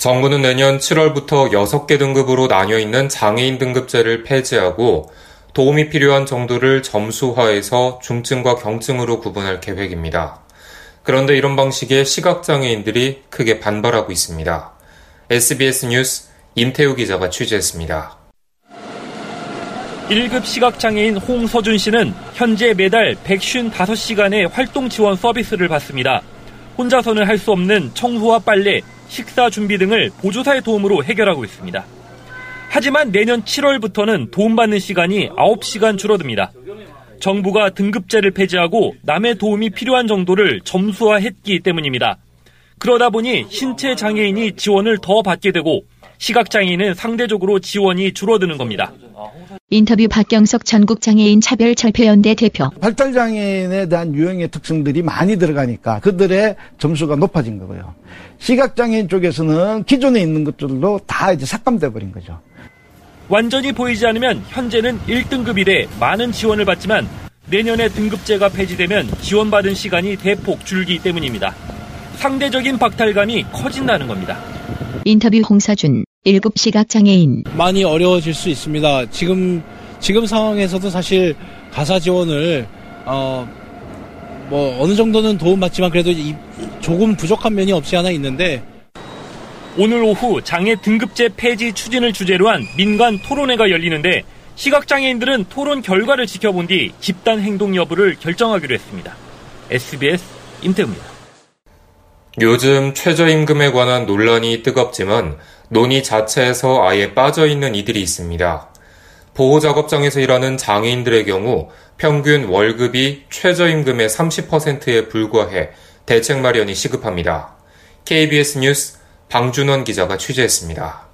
정부는 내년 7월부터 6개 등급으로 나뉘어 있는 장애인 등급제를 폐지하고 도움이 필요한 정도를 점수화해서 중증과 경증으로 구분할 계획입니다. 그런데 이런 방식에 시각장애인들이 크게 반발하고 있습니다. SBS 뉴스 임태우 기자가 취재했습니다. 1급 시각장애인 홍서준 씨는 현재 매달 155시간의 활동 지원 서비스를 받습니다. 혼자서는 할 수 없는 청소와 빨래, 식사 준비 등을 보조사의 도움으로 해결하고 있습니다. 하지만 내년 7월부터는 도움받는 시간이 9시간 줄어듭니다. 정부가 등급제를 폐지하고 남의 도움이 필요한 정도를 점수화했기 때문입니다. 그러다 보니 신체 장애인이 지원을 더 받게 되고 시각장애인은 상대적으로 지원이 줄어드는 겁니다. 인터뷰 박경석 전국장애인 차별철폐연대 대표. 발달장애인에 대한 유형의 특성들이 많이 들어가니까 그들의 점수가 높아진 거고요. 시각장애인 쪽에서는 기존에 있는 것들로 다 이제 삭감돼 버린 거죠. 완전히 보이지 않으면 현재는 1등급이래 많은 지원을 받지만 내년에 등급제가 폐지되면 지원받은 시간이 대폭 줄기 때문입니다. 상대적인 박탈감이 커진다는 겁니다. 인터뷰 홍서준 1급 시각장애인. 많이 어려워질 수 있습니다. 지금 지금 상황에서도 사실 가사 지원을 어, 뭐 어느 정도는 도움받지만 그래도 조금 부족한 면이 없지 않아 있는데 오늘 오후 장애 등급제 폐지 추진을 주제로 한 민간 토론회가 열리는데 시각장애인들은 토론 결과를 지켜본 뒤 집단 행동 여부를 결정하기로 했습니다. SBS 임태우입니다. 요즘 최저임금에 관한 논란이 뜨겁지만 논의 자체에서 아예 빠져 있는 이들이 있습니다. 보호작업장에서 일하는 장애인들의 경우 평균 월급이 최저임금의 30%에 불과해 대책 마련이 시급합니다. KBS 뉴스 방준원 기자가 취재했습니다.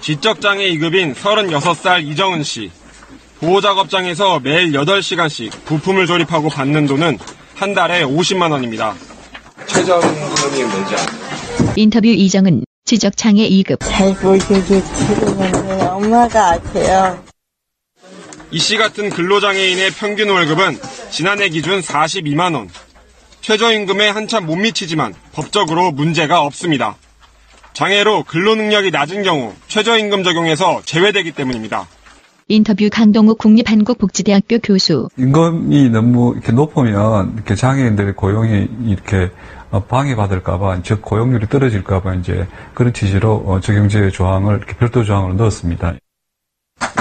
지적장애 2급인 36살 이정은 씨. 보호작업장에서 매일 8시간씩 부품을 조립하고 받는 돈은 한 달에 50만 원입니다. 최저임금이 뭔지 아세요? 인터뷰 이정은 지적장애 2급. 잘 보여주게 치르는데 엄마가 아세요. 이 씨 같은 근로장애인의 평균 월급은 지난해 기준 42만 원. 최저임금에 한참 못 미치지만 법적으로 문제가 없습니다. 장애로 근로능력이 낮은 경우 최저임금 적용에서 제외되기 때문입니다. 인터뷰 강동욱 국립한국복지대학교 교수. 임금이 너무 이렇게 높으면 이렇게 장애인들의 고용이 이렇게 방해받을까봐, 즉 고용률이 떨어질까봐 이제 그런 취지로 적용제외 조항을 이렇게 별도 조항으로 넣었습니다.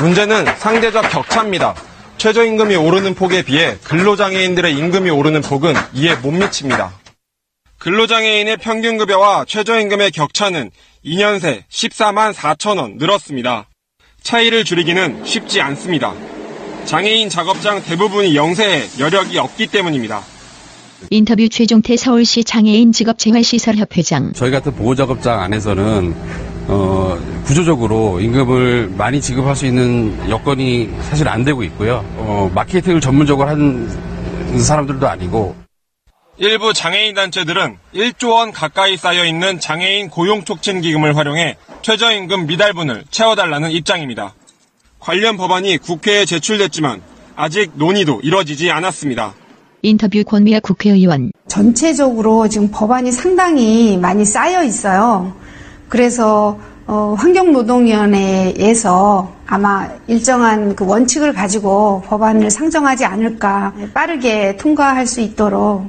문제는 상대적 격차입니다. 최저임금이 오르는 폭에 비해 근로장애인들의 임금이 오르는 폭은 이에 못 미칩니다. 근로장애인의 평균급여와 최저임금의 격차는 2년 새 14만 4천 원 늘었습니다. 차이를 줄이기는 쉽지 않습니다. 장애인 작업장 대부분이 영세해 여력이 없기 때문입니다. 인터뷰 최종태 서울시 장애인 직업재활시설협회장. 저희 같은 보호작업장 안에서는 어, 구조적으로 임금을 많이 지급할 수 있는 여건이 사실 안 되고 있고요. 어, 마케팅을 전문적으로 한 사람들도 아니고 일부 장애인 단체들은 1조 원 가까이 쌓여 있는 장애인 고용 촉진 기금을 활용해 최저임금 미달분을 채워달라는 입장입니다. 관련 법안이 국회에 제출됐지만 아직 논의도 이뤄지지 않았습니다. 인터뷰 권미아 국회의원. 전체적으로 지금 법안이 상당히 많이 쌓여 있어요. 그래서 어, 환경노동위원회에서 아마 일정한 그 원칙을 가지고 법안을 상정하지 않을까 빠르게 통과할 수 있도록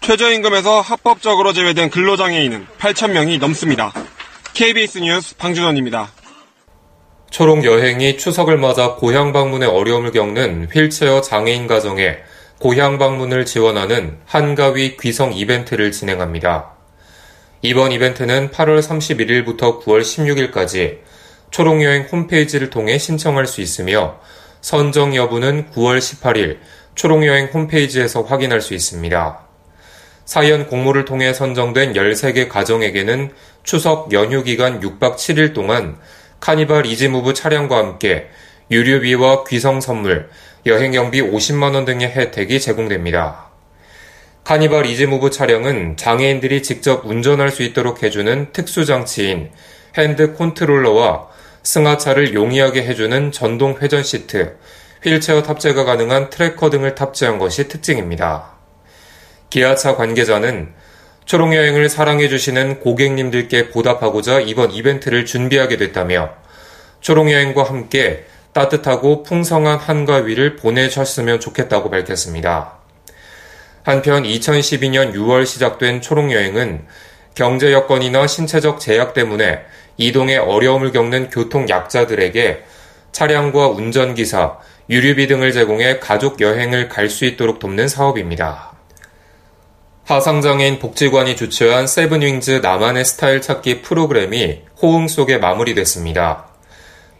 최저임금에서 합법적으로 제외된 근로장애인은 8천 명이 넘습니다. KBS 뉴스 방준원입니다. 초록 여행이 추석을 맞아 고향 방문에 어려움을 겪는 휠체어 장애인 가정에 고향 방문을 지원하는 한가위 귀성 이벤트를 진행합니다. 이번 이벤트는 8월 31일부터 9월 16일까지 초록여행 홈페이지를 통해 신청할 수 있으며 선정 여부는 9월 18일 초록여행 홈페이지에서 확인할 수 있습니다. 사연 공모를 통해 선정된 13개 가정에게는 추석 연휴 기간 6박 7일 동안 카니발 이지무브 차량과 함께 유류비와 귀성 선물, 여행 경비 50만원 등의 혜택이 제공됩니다. 카니발 이지무브 차량은 장애인들이 직접 운전할 수 있도록 해주는 특수장치인 hand controller와 승하차를 용이하게 해주는 전동 회전 시트, 휠체어 탑재가 가능한 tracker 등을 탑재한 것이 특징입니다. 기아차 관계자는 초롱여행을 사랑해주시는 고객님들께 보답하고자 이번 이벤트를 준비하게 됐다며 초롱여행과 함께 따뜻하고 풍성한 한가 위를 보내셨으면 좋겠다고 밝혔습니다. 한편 2012년 6월 시작된 초롱여행은 경제 여건이나 신체적 제약 때문에 이동에 어려움을 겪는 교통 약자들에게 차량과 운전기사, 유류비 등을 제공해 가족 여행을 갈 수 있도록 돕는 사업입니다. 하상장애인 복지관이 주최한 세븐윙즈 나만의 스타일 찾기 프로그램이 호응 속에 마무리됐습니다.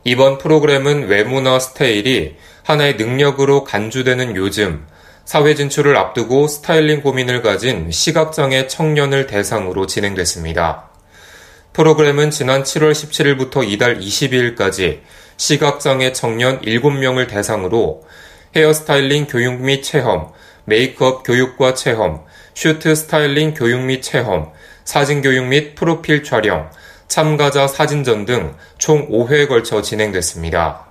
이번 프로그램은 외모나 스타일이 하나의 능력으로 간주되는 요즘 사회 진출을 앞두고 스타일링 고민을 가진 시각장애 청년을 대상으로 진행됐습니다. 프로그램은 지난 7월 17일부터 이달 22일까지 시각장애 청년 7명을 대상으로 헤어스타일링 교육 및 체험, 메이크업 교육과 체험, 슈트 스타일링 교육 및 체험, 사진 교육 및 프로필 촬영, 참가자 사진전 등 총 5회에 걸쳐 진행됐습니다.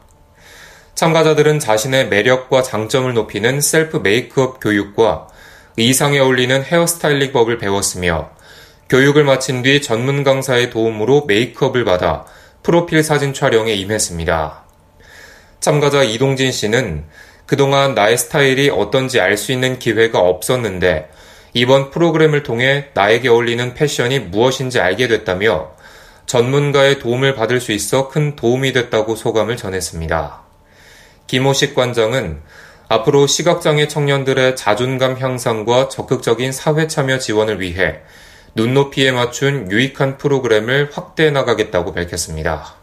참가자들은 자신의 매력과 장점을 높이는 셀프 메이크업 교육과 의상에 어울리는 헤어스타일링 법을 배웠으며 교육을 마친 뒤 전문 강사의 도움으로 메이크업을 받아 프로필 사진 촬영에 임했습니다. 참가자 이동진 씨는 그동안 나의 스타일이 어떤지 알 수 있는 기회가 없었는데 이번 프로그램을 통해 나에게 어울리는 패션이 무엇인지 알게 됐다며 전문가의 도움을 받을 수 있어 큰 도움이 됐다고 소감을 전했습니다. 김호식 관장은 앞으로 시각장애 청년들의 자존감 향상과 적극적인 사회 참여 지원을 위해 눈높이에 맞춘 유익한 프로그램을 확대해 나가겠다고 밝혔습니다.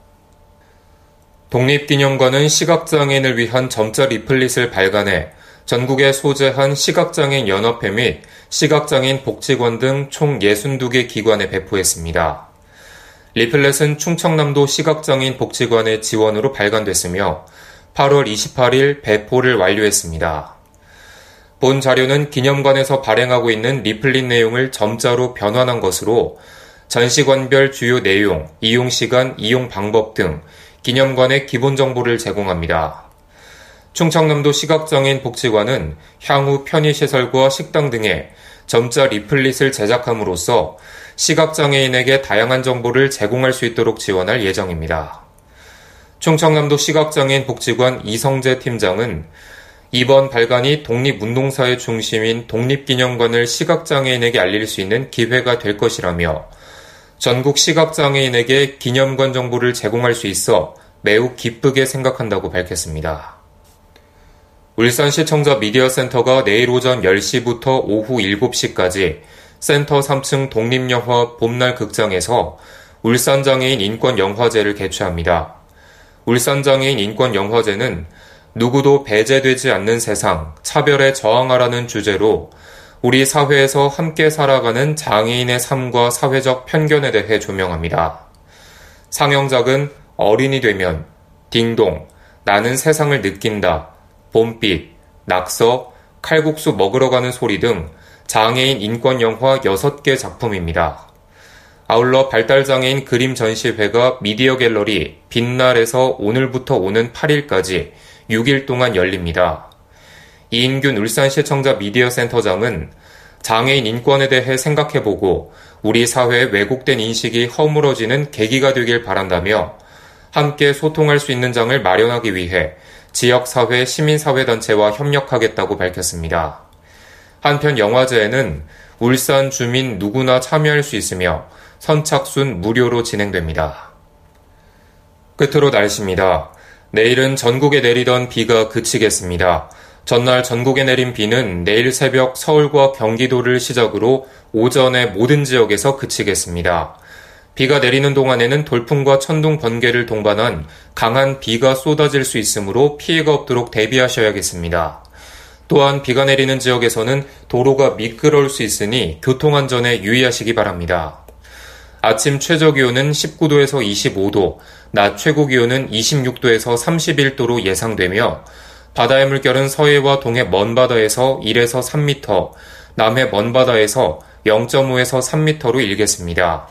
독립기념관은 시각장애인을 위한 점자 리플릿을 발간해 전국에 소재한 시각장애인 연합회 및 시각장애인 복지관 등 총 62개 기관에 배포했습니다. 리플렛은 충청남도 시각장애인 복지관의 지원으로 발간됐으며 8월 28일 배포를 완료했습니다. 본 자료는 기념관에서 발행하고 있는 리플릿 내용을 점자로 변환한 것으로 전시관별 주요 내용, 이용 시간, 이용 방법 등 기념관의 기본 정보를 제공합니다. 충청남도 시각장애인 복지관은 향후 편의시설과 식당 등에 점자 리플릿을 제작함으로써 시각장애인에게 다양한 정보를 제공할 수 있도록 지원할 예정입니다. 충청남도 시각장애인 복지관 이성재 팀장은 이번 발간이 독립운동사의 중심인 독립기념관을 시각장애인에게 알릴 수 있는 기회가 될 것이라며 전국 시각장애인에게 기념관 정보를 제공할 수 있어 매우 기쁘게 생각한다고 밝혔습니다. 울산시청자 미디어센터가 내일 오전 10시부터 오후 7시까지 센터 3층 독립영화 봄날 극장에서 울산장애인 인권영화제를 개최합니다. 울산장애인 인권영화제는 누구도 배제되지 않는 세상, 차별에 저항하라는 주제로 우리 사회에서 함께 살아가는 장애인의 삶과 사회적 편견에 대해 조명합니다. 상영작은 어린이 되면, 딩동, 나는 세상을 느낀다, 봄빛, 낙서, 칼국수 먹으러 가는 소리 등 장애인 인권 영화 6개 작품입니다. 아울러 발달장애인 그림 전시회가 미디어 갤러리 빛날에서 오늘부터 오는 8일까지 6일 동안 열립니다. 이인균 울산시청자 미디어센터장은 장애인 인권에 대해 생각해보고 우리 사회의 왜곡된 인식이 허물어지는 계기가 되길 바란다며 함께 소통할 수 있는 장을 마련하기 위해 지역사회 시민사회단체와 협력하겠다고 밝혔습니다. 한편 영화제에는 울산 주민 누구나 참여할 수 있으며 선착순 무료로 진행됩니다. 끝으로 날씨입니다. 내일은 전국에 내리던 비가 그치겠습니다. 전날 전국에 내린 비는 내일 새벽 서울과 경기도를 시작으로 오전에 모든 지역에서 그치겠습니다. 비가 내리는 동안에는 돌풍과 천둥 번개를 동반한 강한 비가 쏟아질 수 있으므로 피해가 없도록 대비하셔야겠습니다. 또한 비가 내리는 지역에서는 도로가 미끄러울 수 있으니 교통안전에 유의하시기 바랍니다. 아침 최저 기온은 19도에서 25도, 낮 최고 기온은 26도에서 31도로 예상되며 바다의 물결은 서해와 동해 먼바다에서 1에서 3m, 남해 먼바다에서 0.5에서 3m로 일겠습니다.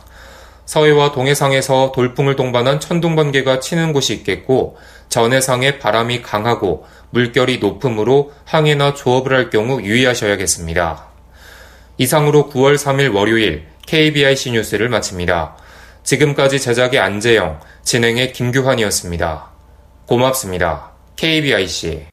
서해와 동해상에서 돌풍을 동반한 천둥 번개가 치는 곳이 있겠고 전해상에 바람이 강하고 물결이 높으므로 항해나 조업을 할 경우 유의하셔야겠습니다. 이상으로 9월 3일 월요일 KBIC 뉴스를 마칩니다. 지금까지 제작의 안재영, 진행의 김규환이었습니다. 고맙습니다. KBIC